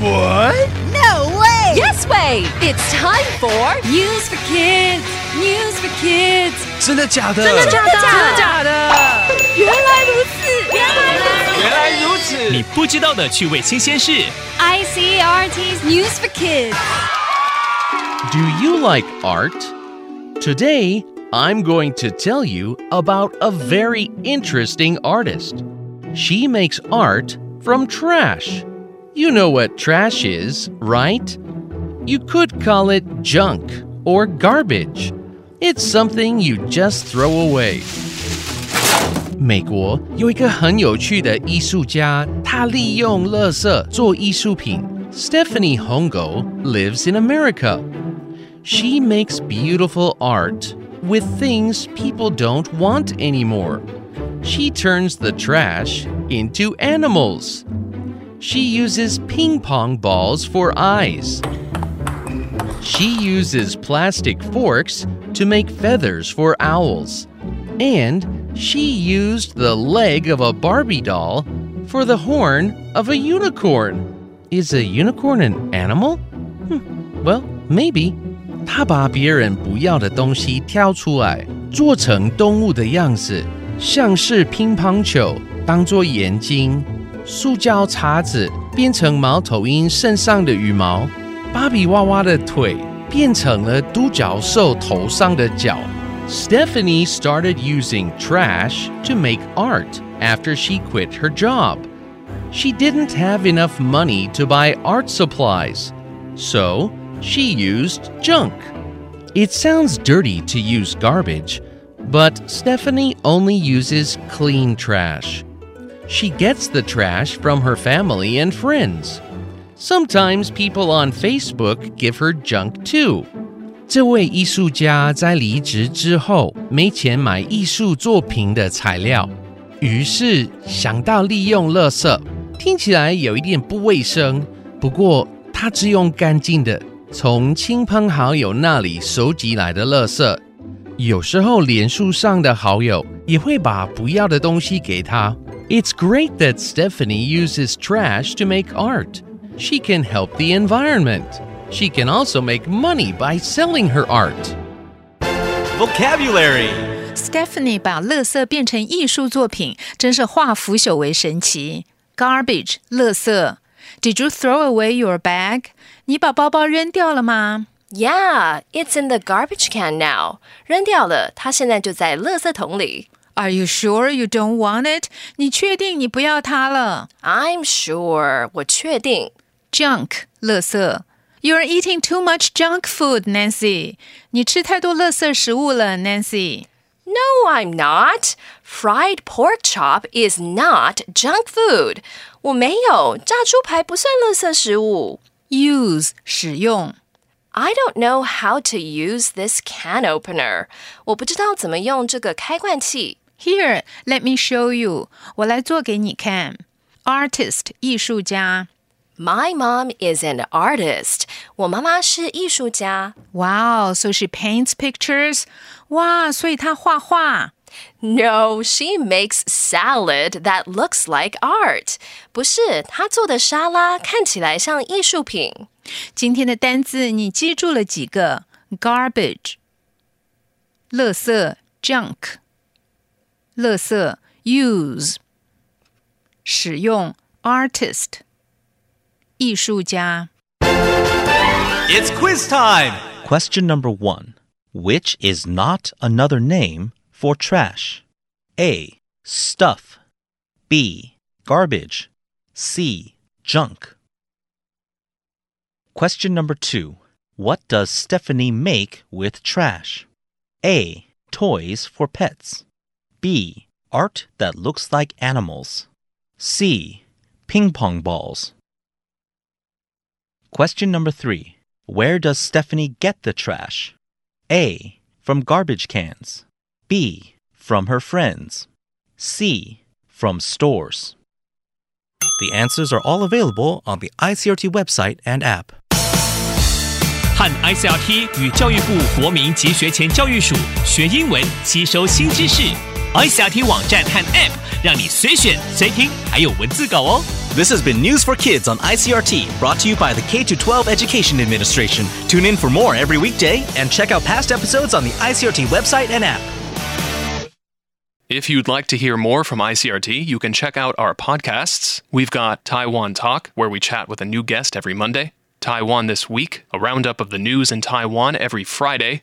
What? No way! Yes way! It's time for News for Kids. News for Kids. 真的假的？真的假的？真的假的？原来如此，原来如此。原来如此。你不知道的趣味新鲜事。 ICRT's News for Kids. Do you like art? Today, I'm going to tell you about a very interesting artist. She makes art from trash. You know what trash is, right? You could call it junk or garbage. It's something you just throw away. 美国有一个很有趣的艺术家，他利用垃圾做艺术品。Stephanie Hongo lives in America. She makes beautiful art with things people don't want anymore. She turns the trash into animals. She uses ping pong balls for eyes. She uses plastic forks to make feathers for owls. And she used the leg of a Barbie doll for the horn of a unicorn. Is a unicorn an animal? Hmm, well, maybe. 他把别人不要的东西挑出来，做成动物的样子，像是乒乓球当做眼睛， 塑胶叉子变成猫头鹰身上的羽毛，芭比娃娃的腿变成了独角兽头上的角。Stephanie started using trash to make art after she quit her job. She didn't have enough money to buy art supplies, so she used junk. It sounds dirty to use garbage, but Stephanie only uses clean trash. She gets the trash from her family and friends. Sometimes people on Facebook give her junk too. 这位艺术家在离职之后没钱买艺术作品的材料，于是想到利用垃圾。听起来有一点不卫生，不过他只用干净的从亲朋好友那里收集来的垃圾。有时候脸书上的好友也会把不要的东西给他。It's great that Stephanie uses trash to make art. She can help the environment. She can also make money by selling her art. Vocabulary. Stephanie 把垃圾变成艺术作品，真是化腐朽为神奇。Garbage，垃圾。Did you throw away your bag？你把包包扔掉了吗 Yeah, it's in the garbage can now. 扔掉了，它现在就在垃圾桶里。 ？Are you sure you don't want it？你确定你不要它了 I'm sure. 我确定。 ？Junk，垃圾。You're eating too much junk food, Nancy。你吃太多垃圾食物了，Nancy。 No, I'm not. Fried pork chop is not junk food. 我没有，炸猪排不算垃圾食物。 Use 使用。 I don't know how to use this can opener. 我不知道怎么用这个开罐器。 Here, let me show you. 我来做给你看。Artist 艺术家。 My mom is an artist. 我妈妈是艺术家。 Wow, so she paints pictures. 哇，所以她画画。 No, she makes salad that looks like art. 不是，她做的沙拉看起来像艺术品。今天的单字你记住了几个？Garbage，垃圾；junk， 垃圾；use，使用；artist，艺术家。 It's quiz time. Question number one Which is not another name for trash? A. Stuff. B. Garbage. C. Junk. Question number two What does Stephanie make with trash? A. Toys for pets. B. Art that looks like animals. C. Ping pong balls. Question number three Where does Stephanie get the trash? A. From garbage cans. B. From her friends. C. From stores. The answers are all available on the ICRT website and app. 和 ICRT 与教育部国民及学前教育署学英文，吸收新知识。 ICRT 网站和 App 让你随选随听，还有文字稿哦。 This has been News for Kids on ICRT, brought to you by the K 12 Education Administration. Tune in for more every weekday and check out past episodes on the ICRT website and app. If you'd like to hear more from ICRT, you can check out our podcasts. We've got Taiwan Talk, where we chat with a new guest every Monday, Taiwan This Week, a roundup of the news in Taiwan every Friday,